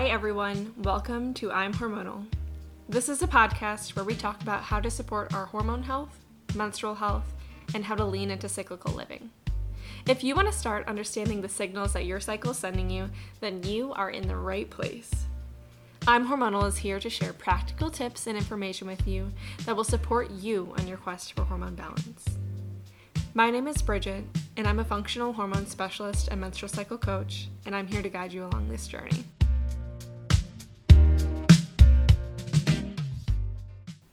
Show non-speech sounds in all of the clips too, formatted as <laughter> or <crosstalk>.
Hi, everyone. Welcome to I'm Hormonal. This is a podcast where we talk about how to support our hormone health, menstrual health, and how to lean into cyclical living. If you want to start understanding the signals that your cycle is sending you, then you are in the right place. I'm Hormonal is here to share practical tips and information with you that will support you on your quest for hormone balance. My name is Bridget, and I'm a functional hormone specialist and menstrual cycle coach, and I'm here to guide you along this journey.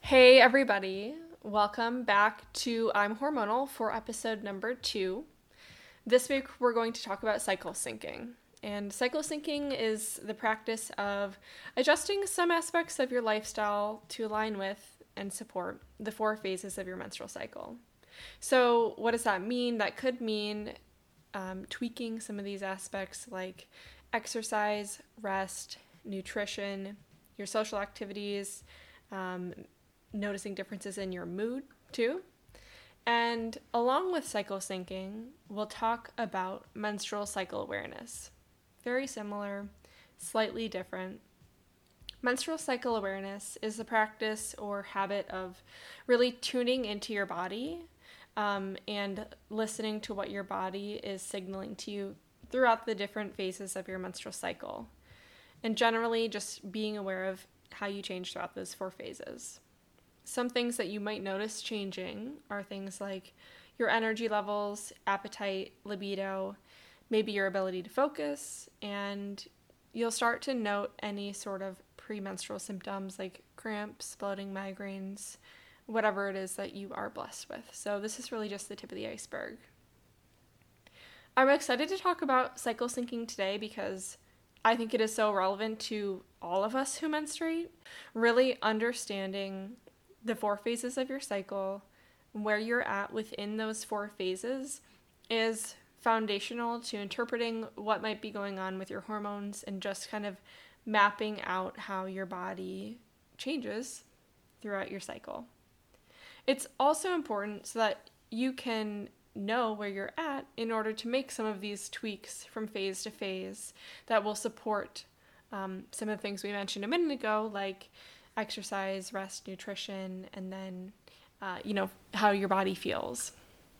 Hey, everybody. Welcome back to I'm Hormonal for episode number two. This week, we're going to talk about cycle syncing. And cycle syncing is the practice of adjusting some aspects of your lifestyle to align with and support the four phases of your menstrual cycle. So, what does that mean? That could mean um, tweaking some of these aspects like exercise, rest, nutrition, your social activities, um, noticing differences in your mood too. And along with cycle syncing, we'll talk about menstrual cycle awareness. Very similar, slightly different. Menstrual cycle awareness is the practice or habit of really tuning into your body um, and listening to what your body is signaling to you throughout the different phases of your menstrual cycle. And generally, just being aware of how you change throughout those four phases some things that you might notice changing are things like your energy levels, appetite, libido, maybe your ability to focus, and you'll start to note any sort of premenstrual symptoms like cramps, bloating, migraines, whatever it is that you are blessed with. So, this is really just the tip of the iceberg. I'm excited to talk about cycle syncing today because I think it is so relevant to all of us who menstruate. Really understanding the four phases of your cycle, where you're at within those four phases, is foundational to interpreting what might be going on with your hormones and just kind of mapping out how your body changes throughout your cycle. It's also important so that you can know where you're at in order to make some of these tweaks from phase to phase that will support um, some of the things we mentioned a minute ago, like exercise, rest, nutrition, and then, uh, you know, how your body feels.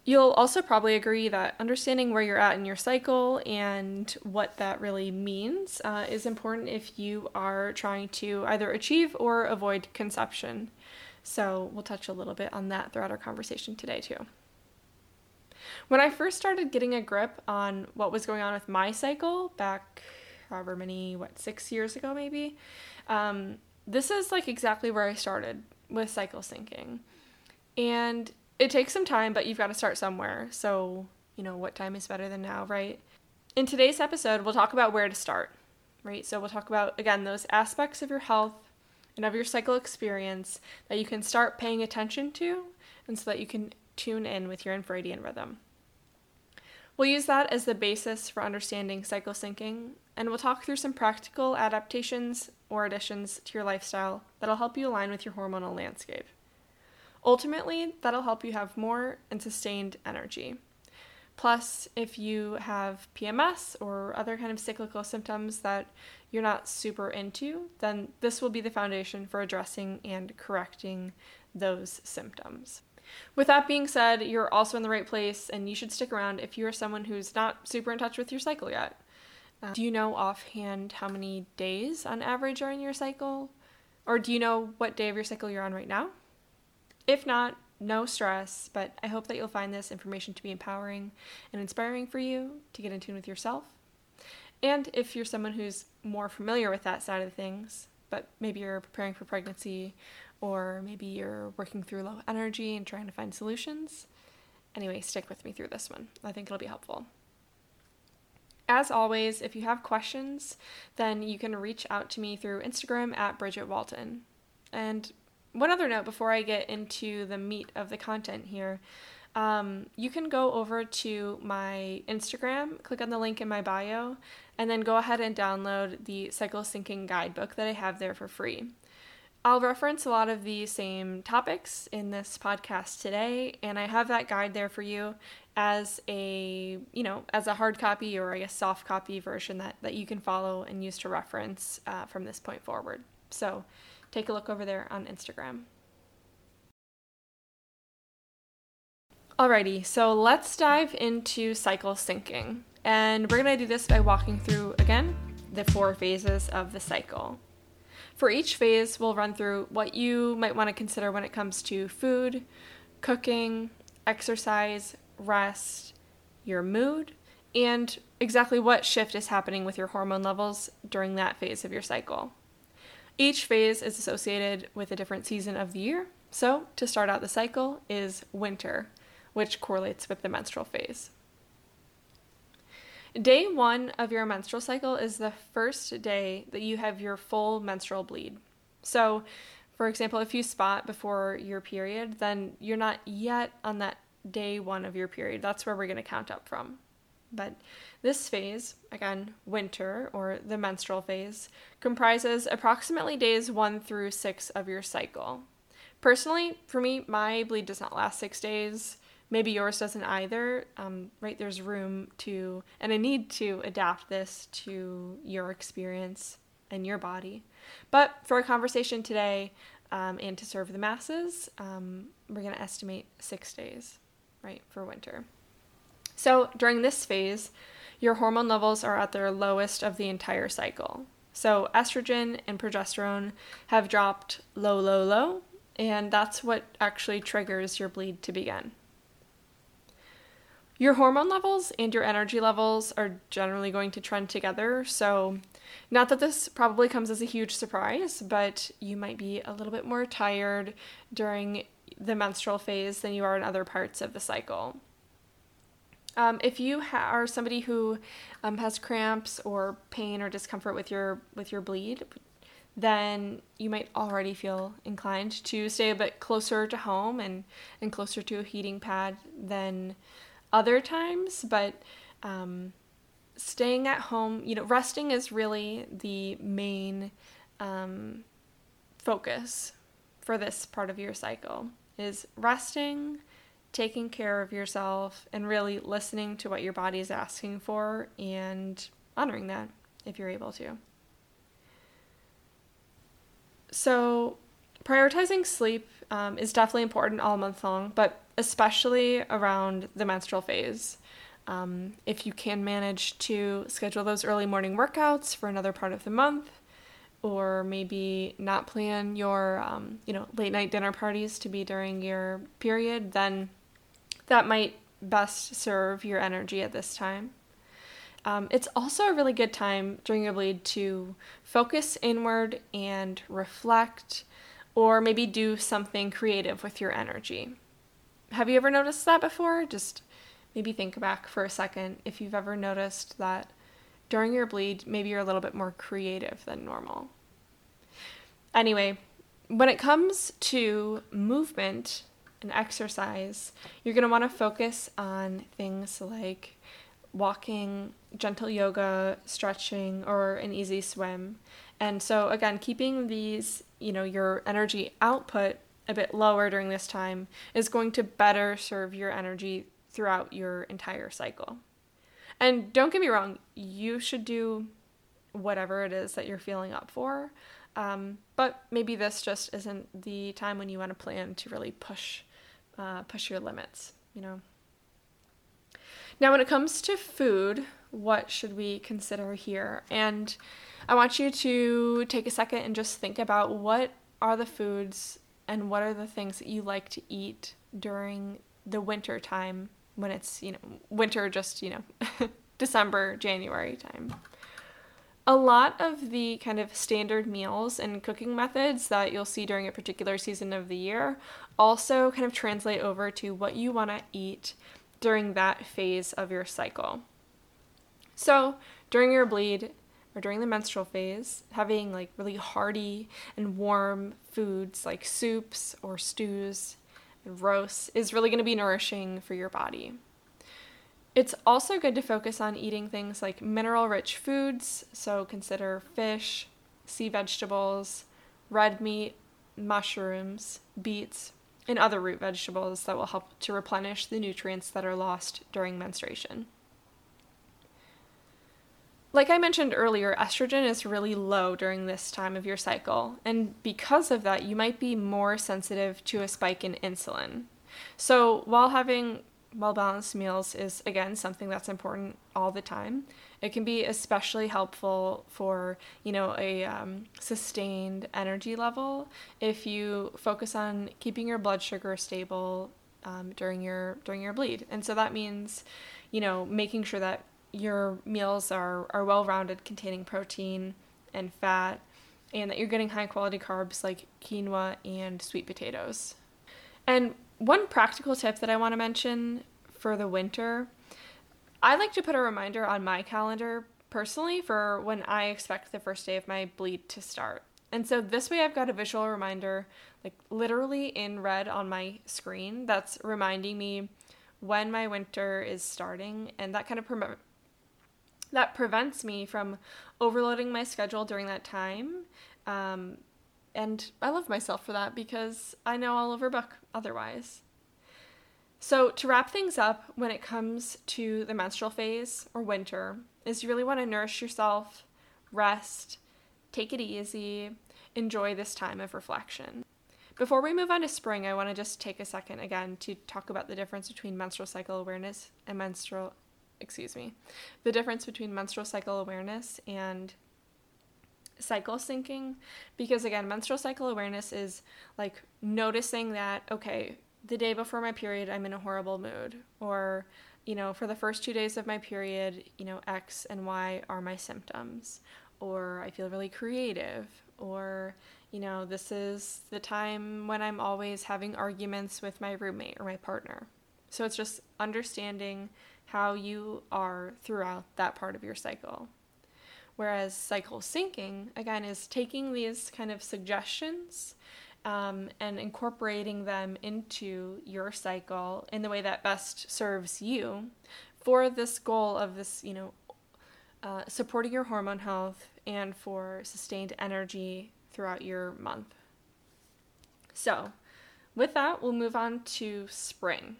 You'll also probably agree that understanding where you're at in your cycle and what that really means uh, is important if you are trying to either achieve or avoid conception. So, we'll touch a little bit on that throughout our conversation today, too. When I first started getting a grip on what was going on with my cycle back however many, what, six years ago maybe, um, this is like exactly where I started with cycle syncing. And it takes some time, but you've got to start somewhere. So, you know, what time is better than now, right? In today's episode, we'll talk about where to start, right? So, we'll talk about, again, those aspects of your health and of your cycle experience that you can start paying attention to, and so that you can tune in with your infradian rhythm. We'll use that as the basis for understanding cycle syncing, and we'll talk through some practical adaptations or additions to your lifestyle that'll help you align with your hormonal landscape. Ultimately, that'll help you have more and sustained energy. Plus, if you have PMS or other kind of cyclical symptoms that you're not super into, then this will be the foundation for addressing and correcting those symptoms. With that being said, you're also in the right place and you should stick around if you are someone who's not super in touch with your cycle yet. Uh, do you know offhand how many days on average are in your cycle? Or do you know what day of your cycle you're on right now? If not, no stress, but I hope that you'll find this information to be empowering and inspiring for you to get in tune with yourself. And if you're someone who's more familiar with that side of things, but maybe you're preparing for pregnancy or maybe you're working through low energy and trying to find solutions, anyway, stick with me through this one. I think it'll be helpful. As always, if you have questions, then you can reach out to me through Instagram at Bridget Walton. And one other note before I get into the meat of the content here, um, you can go over to my Instagram, click on the link in my bio, and then go ahead and download the cycle syncing guidebook that I have there for free. I'll reference a lot of the same topics in this podcast today, and I have that guide there for you as a, you know, as a hard copy or guess soft copy version that, that you can follow and use to reference uh, from this point forward. So take a look over there on Instagram. Alrighty, so let's dive into cycle syncing. And we're going to do this by walking through, again, the four phases of the cycle. For each phase, we'll run through what you might want to consider when it comes to food, cooking, exercise, rest, your mood, and exactly what shift is happening with your hormone levels during that phase of your cycle. Each phase is associated with a different season of the year. So, to start out the cycle is winter, which correlates with the menstrual phase. Day one of your menstrual cycle is the first day that you have your full menstrual bleed. So, for example, if you spot before your period, then you're not yet on that day one of your period. That's where we're going to count up from. But this phase, again, winter or the menstrual phase, comprises approximately days one through six of your cycle. Personally, for me, my bleed does not last six days maybe yours doesn't either. Um, right there's room to and a need to adapt this to your experience and your body. But for a conversation today um, and to serve the masses um, we're going to estimate six days right for winter. So during this phase your hormone levels are at their lowest of the entire cycle. So estrogen and progesterone have dropped low low low and that's what actually triggers your bleed to begin your hormone levels and your energy levels are generally going to trend together. So, not that this probably comes as a huge surprise, but you might be a little bit more tired during the menstrual phase than you are in other parts of the cycle. Um, if you ha- are somebody who um, has cramps or pain or discomfort with your with your bleed, then you might already feel inclined to stay a bit closer to home and, and closer to a heating pad than other times, but um, staying at home, you know, resting is really the main um, focus for this part of your cycle is resting, taking care of yourself, and really listening to what your body is asking for and honoring that if you're able to. So, prioritizing sleep um, is definitely important all month long, but especially around the menstrual phase. Um, if you can manage to schedule those early morning workouts for another part of the month, or maybe not plan your um, you know late night dinner parties to be during your period, then that might best serve your energy at this time. Um, it's also a really good time during your bleed to focus inward and reflect, or maybe do something creative with your energy. Have you ever noticed that before? Just maybe think back for a second if you've ever noticed that during your bleed, maybe you're a little bit more creative than normal. Anyway, when it comes to movement and exercise, you're going to want to focus on things like walking, gentle yoga, stretching, or an easy swim. And so, again, keeping these, you know, your energy output a bit lower during this time is going to better serve your energy throughout your entire cycle. And don't get me wrong, you should do whatever it is that you're feeling up for. Um, but maybe this just isn't the time when you want to plan to really push uh, push your limits, you know. Now, when it comes to food, what should we consider here? And I want you to take a second and just think about what are the foods and what are the things that you like to eat during the winter time when it's, you know, winter just, you know, <laughs> December, January time. A lot of the kind of standard meals and cooking methods that you'll see during a particular season of the year also kind of translate over to what you want to eat during that phase of your cycle. So, during your bleed, or during the menstrual phase, having like really hearty and warm foods like soups or stews and roasts is really going to be nourishing for your body. It's also good to focus on eating things like mineral rich foods, so consider fish, sea vegetables, red meat, mushrooms, beets, and other root vegetables that will help to replenish the nutrients that are lost during menstruation. Like I mentioned earlier, estrogen is really low during this time of your cycle, and because of that, you might be more sensitive to a spike in insulin. So, while having well balanced meals is again something that's important all the time, it can be especially helpful for you know a um, sustained energy level if you focus on keeping your blood sugar stable um, during your during your bleed, and so that means you know making sure that your meals are, are well rounded, containing protein and fat, and that you're getting high quality carbs like quinoa and sweet potatoes. And one practical tip that I want to mention for the winter I like to put a reminder on my calendar personally for when I expect the first day of my bleed to start. And so this way I've got a visual reminder, like literally in red on my screen, that's reminding me when my winter is starting. And that kind of that prevents me from overloading my schedule during that time. Um, and I love myself for that because I know I'll overbook otherwise. So, to wrap things up, when it comes to the menstrual phase or winter, is you really want to nourish yourself, rest, take it easy, enjoy this time of reflection. Before we move on to spring, I want to just take a second again to talk about the difference between menstrual cycle awareness and menstrual excuse me, the difference between menstrual cycle awareness and cycle syncing. Because again menstrual cycle awareness is like noticing that okay the day before my period i'm in a horrible mood. Or you know for the first two days of my period you know x and y are my symptoms. Or i feel really creative. Or you know this is the time when i'm always having arguments with my roommate or my partner. So it's just understanding how you are throughout that part of your cycle. Whereas cycle syncing, again, is taking these kind of suggestions um, and incorporating them into your cycle in the way that best serves you for this goal of this, you know, uh, supporting your hormone health and for sustained energy throughout your month. So, with that, we'll move on to spring.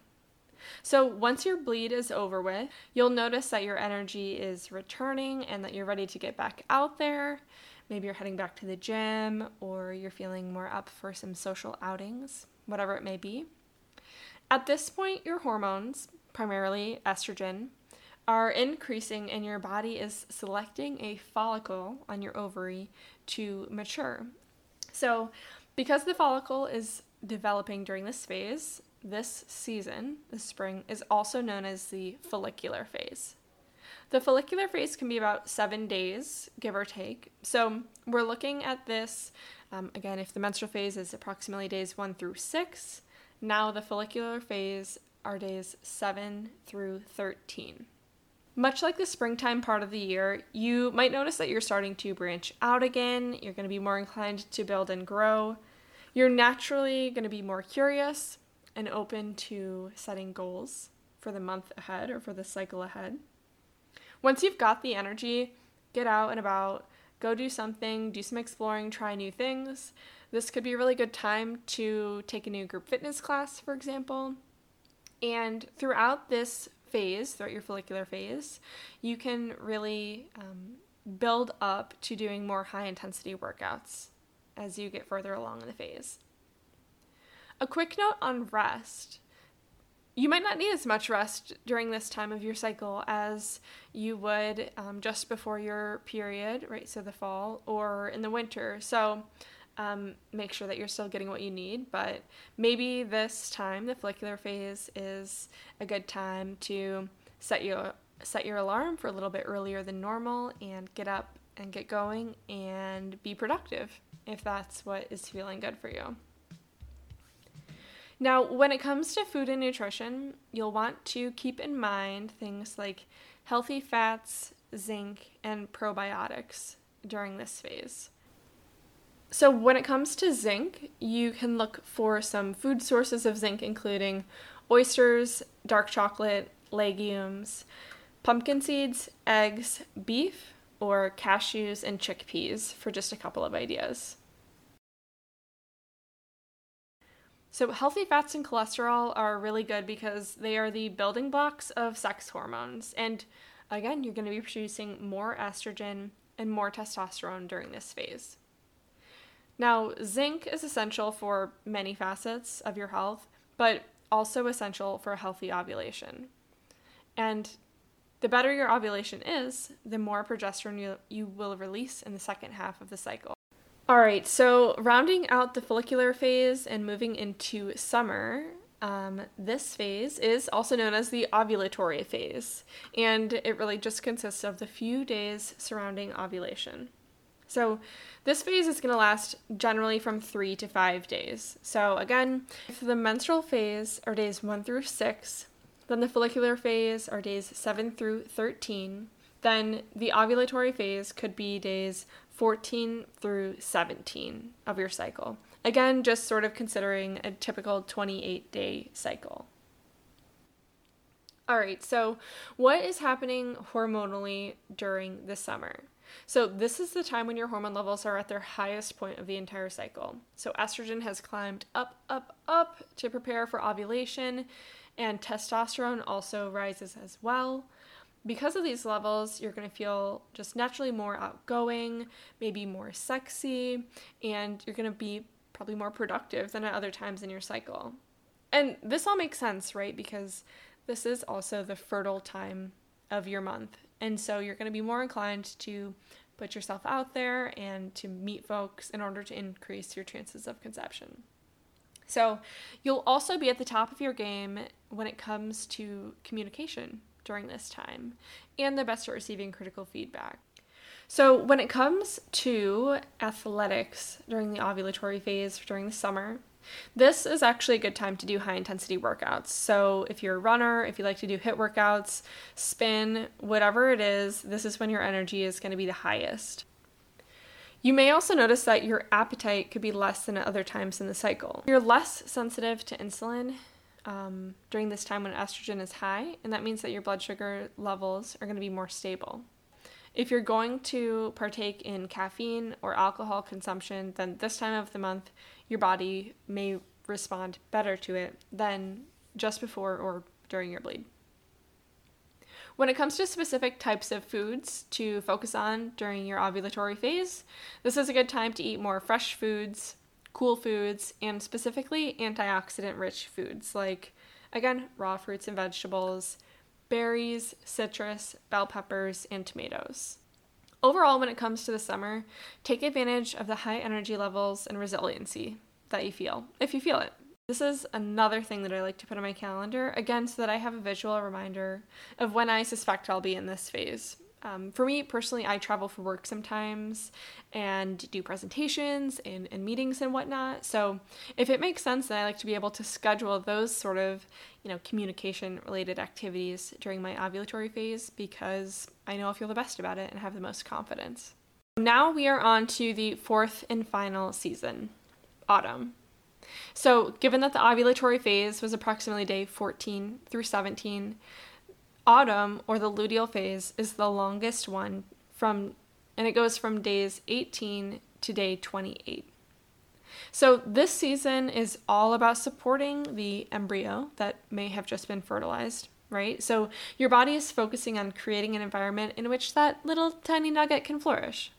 So once your bleed is over with, you'll notice that your energy is returning and that you're ready to get back out there. Maybe you're heading back to the gym or you're feeling more up for some social outings, whatever it may be. At this point, your hormones, primarily estrogen, are increasing and your body is selecting a follicle on your ovary to mature. So, because the follicle is developing during this phase, this season, the spring, is also known as the follicular phase. The follicular phase can be about seven days, give or take. So we're looking at this um, again, if the menstrual phase is approximately days one through six, now the follicular phase are days seven through 13. Much like the springtime part of the year, you might notice that you're starting to branch out again. You're going to be more inclined to build and grow. You're naturally going to be more curious and open to setting goals for the month ahead or for the cycle ahead. Once you've got the energy, get out and about, go do something, do some exploring, try new things. This could be a really good time to take a new group fitness class, for example. And throughout this phase, throughout your follicular phase, you can really um, build up to doing more high intensity workouts as you get further along in the phase. A quick note on rest. You might not need as much rest during this time of your cycle as you would um, just before your period, right? So the fall or in the winter. So um, make sure that you're still getting what you need. But maybe this time, the follicular phase, is a good time to set your set your alarm for a little bit earlier than normal and get up and get going and be productive if that's what is feeling good for you. Now, when it comes to food and nutrition, you'll want to keep in mind things like healthy fats, zinc, and probiotics during this phase. So, when it comes to zinc, you can look for some food sources of zinc, including oysters, dark chocolate, legumes, pumpkin seeds, eggs, beef, or cashews and chickpeas, for just a couple of ideas. So, healthy fats and cholesterol are really good because they are the building blocks of sex hormones. And again, you're going to be producing more estrogen and more testosterone during this phase. Now, zinc is essential for many facets of your health, but also essential for a healthy ovulation. And the better your ovulation is, the more progesterone you, you will release in the second half of the cycle. All right, so rounding out the follicular phase and moving into summer, um, this phase is also known as the ovulatory phase, and it really just consists of the few days surrounding ovulation. So, this phase is going to last generally from three to five days. So, again, if the menstrual phase are days one through six, then the follicular phase are days seven through 13, then the ovulatory phase could be days 14 through 17 of your cycle. Again, just sort of considering a typical 28 day cycle. All right, so what is happening hormonally during the summer? So, this is the time when your hormone levels are at their highest point of the entire cycle. So, estrogen has climbed up, up, up to prepare for ovulation, and testosterone also rises as well. Because of these levels, you're going to feel just naturally more outgoing, maybe more sexy, and you're going to be probably more productive than at other times in your cycle. And this all makes sense, right? Because this is also the fertile time of your month. And so you're going to be more inclined to put yourself out there and to meet folks in order to increase your chances of conception. So you'll also be at the top of your game when it comes to communication during this time and the best at receiving critical feedback. So, when it comes to athletics during the ovulatory phase during the summer, this is actually a good time to do high intensity workouts. So, if you're a runner, if you like to do HIIT workouts, spin, whatever it is, this is when your energy is going to be the highest. You may also notice that your appetite could be less than at other times in the cycle. You're less sensitive to insulin um, during this time when estrogen is high, and that means that your blood sugar levels are going to be more stable. If you're going to partake in caffeine or alcohol consumption, then this time of the month your body may respond better to it than just before or during your bleed. When it comes to specific types of foods to focus on during your ovulatory phase, this is a good time to eat more fresh foods, cool foods, and specifically antioxidant rich foods like, again, raw fruits and vegetables, berries, citrus, bell peppers, and tomatoes. Overall, when it comes to the summer, take advantage of the high energy levels and resiliency that you feel, if you feel it. This is another thing that I like to put on my calendar, again, so that I have a visual reminder of when I suspect I'll be in this phase. Um, for me personally, I travel for work sometimes and do presentations and, and meetings and whatnot. So if it makes sense, then I like to be able to schedule those sort of, you know, communication related activities during my ovulatory phase because I know I'll feel the best about it and have the most confidence. Now we are on to the fourth and final season, autumn. So, given that the ovulatory phase was approximately day 14 through 17, autumn or the luteal phase is the longest one from and it goes from days 18 to day 28. So this season is all about supporting the embryo that may have just been fertilized, right? So your body is focusing on creating an environment in which that little tiny nugget can flourish.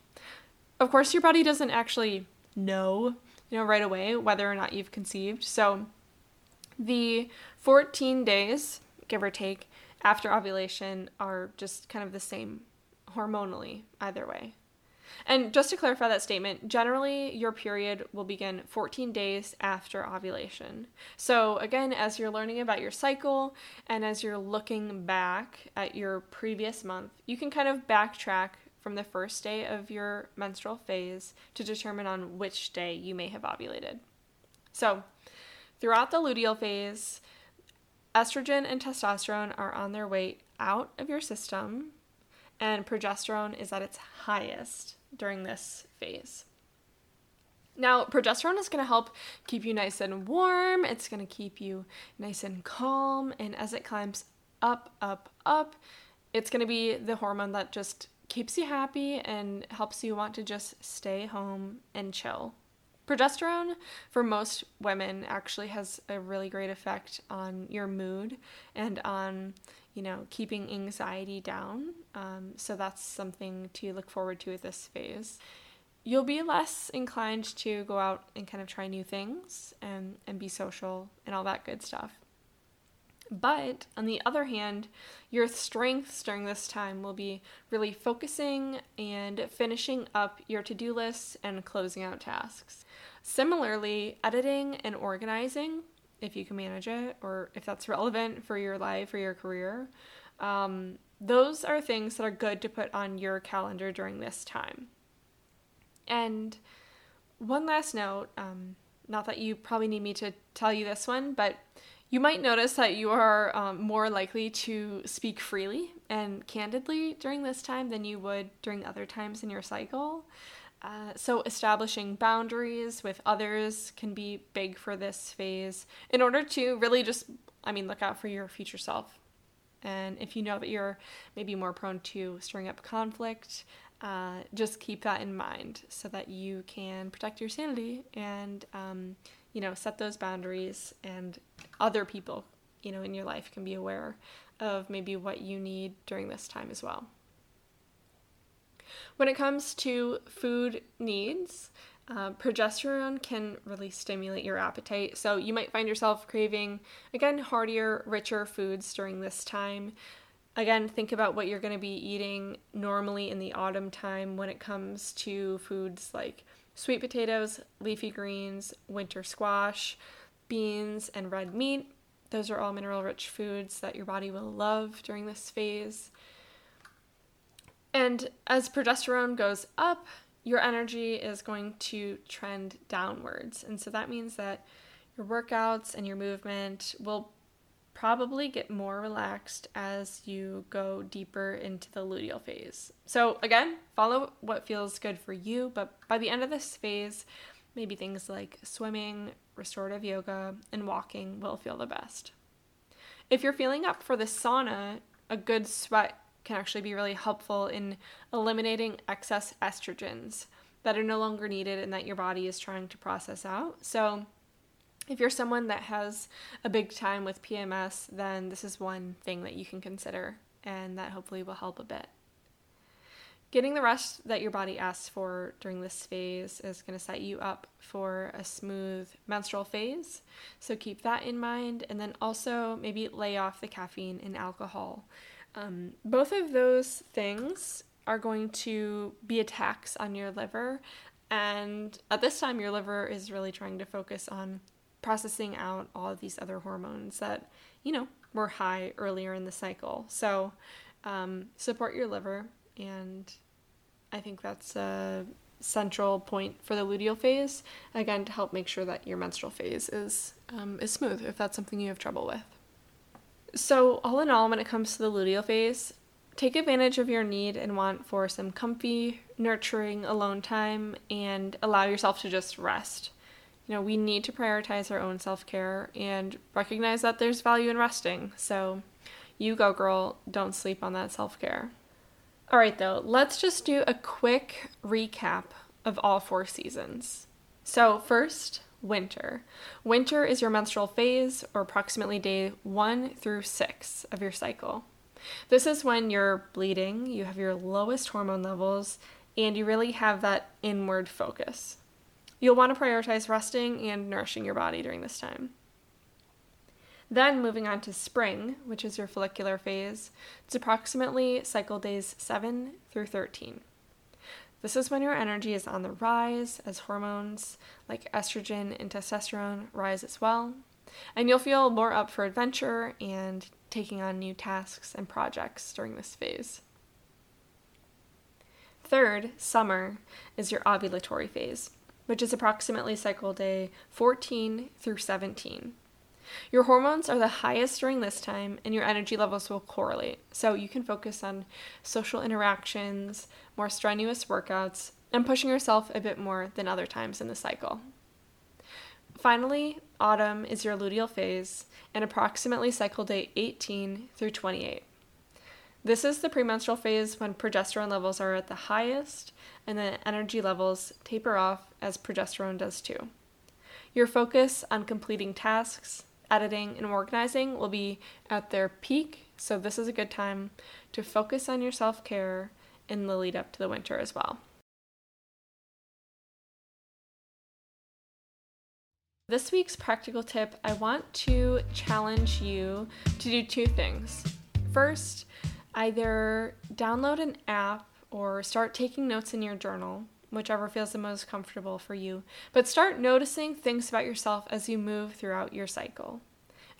Of course, your body doesn't actually know, you know, right away whether or not you've conceived. So the 14 days, give or take, after ovulation are just kind of the same hormonally, either way. And just to clarify that statement, generally your period will begin 14 days after ovulation. So, again, as you're learning about your cycle and as you're looking back at your previous month, you can kind of backtrack from the first day of your menstrual phase to determine on which day you may have ovulated. So, throughout the luteal phase, estrogen and testosterone are on their way out of your system, and progesterone is at its highest during this phase. Now, progesterone is going to help keep you nice and warm. It's going to keep you nice and calm. And as it climbs up, up, up, it's going to be the hormone that just keeps you happy and helps you want to just stay home and chill. Progesterone, for most women, actually has a really great effect on your mood and on, you know, keeping anxiety down. Um, so that's something to look forward to with this phase. You'll be less inclined to go out and kind of try new things and, and be social and all that good stuff. But on the other hand, your strengths during this time will be really focusing and finishing up your to do lists and closing out tasks. Similarly, editing and organizing, if you can manage it or if that's relevant for your life or your career, um, those are things that are good to put on your calendar during this time. And one last note um, not that you probably need me to tell you this one, but you might notice that you are um, more likely to speak freely and candidly during this time than you would during other times in your cycle. Uh, so, establishing boundaries with others can be big for this phase in order to really just, I mean, look out for your future self. And if you know that you're maybe more prone to stirring up conflict, uh, just keep that in mind so that you can protect your sanity and um, you know, set those boundaries and other people, you know, in your life can be aware of maybe what you need during this time as well. When it comes to food needs, uh, progesterone can really stimulate your appetite. So you might find yourself craving, again, heartier, richer foods during this time. Again, think about what you're going to be eating normally in the autumn time when it comes to foods like sweet potatoes, leafy greens, winter squash, beans, and red meat. Those are all mineral rich foods that your body will love during this phase. And as progesterone goes up, your energy is going to trend downwards. And so that means that your workouts and your movement will probably get more relaxed as you go deeper into the luteal phase. So, again, follow what feels good for you, but by the end of this phase, maybe things like swimming, restorative yoga, and walking will feel the best. If you're feeling up for the sauna, a good sweat can actually be really helpful in eliminating excess estrogens that are no longer needed and that your body is trying to process out. So, if you're someone that has a big time with PMS, then this is one thing that you can consider, and that hopefully will help a bit. Getting the rest that your body asks for during this phase is going to set you up for a smooth menstrual phase. So keep that in mind, and then also maybe lay off the caffeine and alcohol. Um, both of those things are going to be attacks on your liver, and at this time, your liver is really trying to focus on processing out all of these other hormones that, you know, were high earlier in the cycle. So, um, support your liver, and I think that's a central point for the luteal phase. Again, to help make sure that your menstrual phase is um, is smooth if that's something you have trouble with. So, all in all, when it comes to the luteal phase, take advantage of your need and want for some comfy, nurturing alone time and allow yourself to just rest you know, we need to prioritize our own self care and recognize that there's value in resting. So, you go, girl, don't sleep on that self care. All right, though, let's just do a quick recap of all four seasons. So, first, winter. Winter is your menstrual phase, or approximately day one through six of your cycle. This is when you're bleeding, you have your lowest hormone levels, and you really have that inward focus. You'll want to prioritize resting and nourishing your body during this time. Then moving on to spring, which is your follicular phase, it's approximately cycle days 7 through 13. This is when your energy is on the rise as hormones like estrogen and testosterone rise as well, and you'll feel more up for adventure and taking on new tasks and projects during this phase. Third, summer is your ovulatory phase which is approximately cycle day 14 through 17. Your hormones are the highest during this time, and your energy levels will correlate. So you can focus on social interactions, more strenuous workouts, and pushing yourself a bit more than other times in the cycle. Finally, autumn is your luteal phase and approximately cycle day 18 through 28. This is the premenstrual phase when progesterone levels are at the highest and the energy levels taper off as progesterone does too. Your focus on completing tasks, editing, and organizing will be at their peak, so this is a good time to focus on your self care in the lead up to the winter as well. This week's practical tip I want to challenge you to do two things. First, either download an app or start taking notes in your journal, whichever feels the most comfortable for you, but start noticing things about yourself as you move throughout your cycle.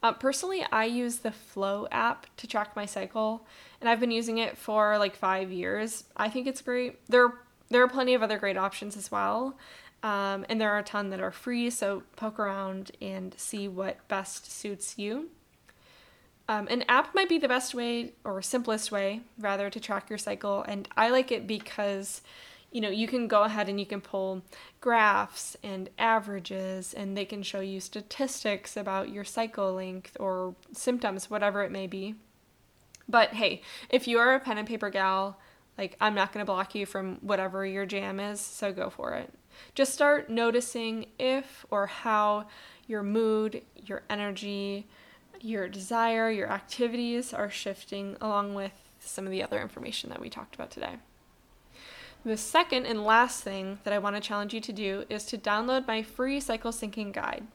Uh, personally, I use the Flo app to track my cycle, and I've been using it for like five years. I think it's great. There, there are plenty of other great options as well. Um, and there are a ton that are free, so poke around and see what best suits you. Um, an app might be the best way or simplest way, rather, to track your cycle, and I like it because you know you can go ahead and you can pull graphs and averages and they can show you statistics about your cycle length or symptoms whatever it may be. But hey if you are a pen and paper gal like i'm not going to block you from whatever your jam is so go for it. Just start noticing if or how your mood, your energy, your desire, your activities are shifting along with some of the other information that we talked about today. The second and last thing that I want to challenge you to do is to download my free cycle syncing guide.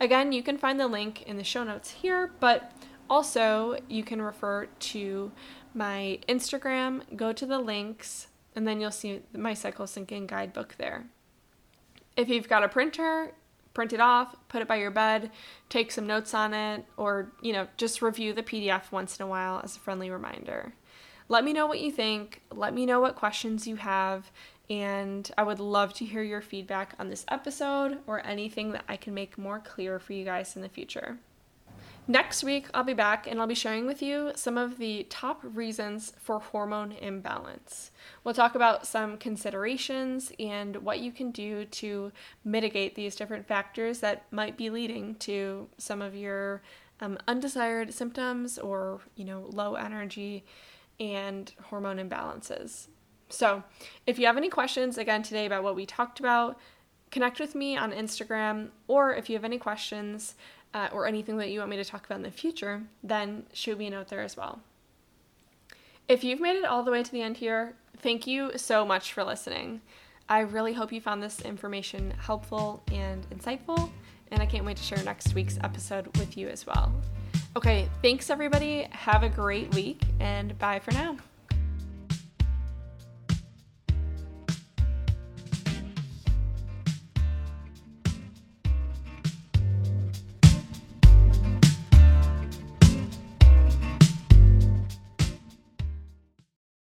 Again, you can find the link in the show notes here, but also you can refer to my Instagram, go to the links, and then you'll see my cycle syncing guidebook there. If you've got a printer, print it off, put it by your bed, take some notes on it, or, you know, just review the PDF once in a while as a friendly reminder. Let me know what you think. Let me know what questions you have. And I would love to hear your feedback on this episode or anything that I can make more clear for you guys in the future. Next week, I'll be back and I'll be sharing with you some of the top reasons for hormone imbalance. We'll talk about some considerations and what you can do to mitigate these different factors that might be leading to some of your um, undesired symptoms or, you know, low energy and hormone imbalances. So, if you have any questions again today about what we talked about, connect with me on Instagram, or if you have any questions, uh, or anything that you want me to talk about in the future, then shoot me a note there as well. If you've made it all the way to the end here, thank you so much for listening. I really hope you found this information helpful and insightful, and I can't wait to share next week's episode with you as well. Okay, thanks everybody. Have a great week, and bye for now.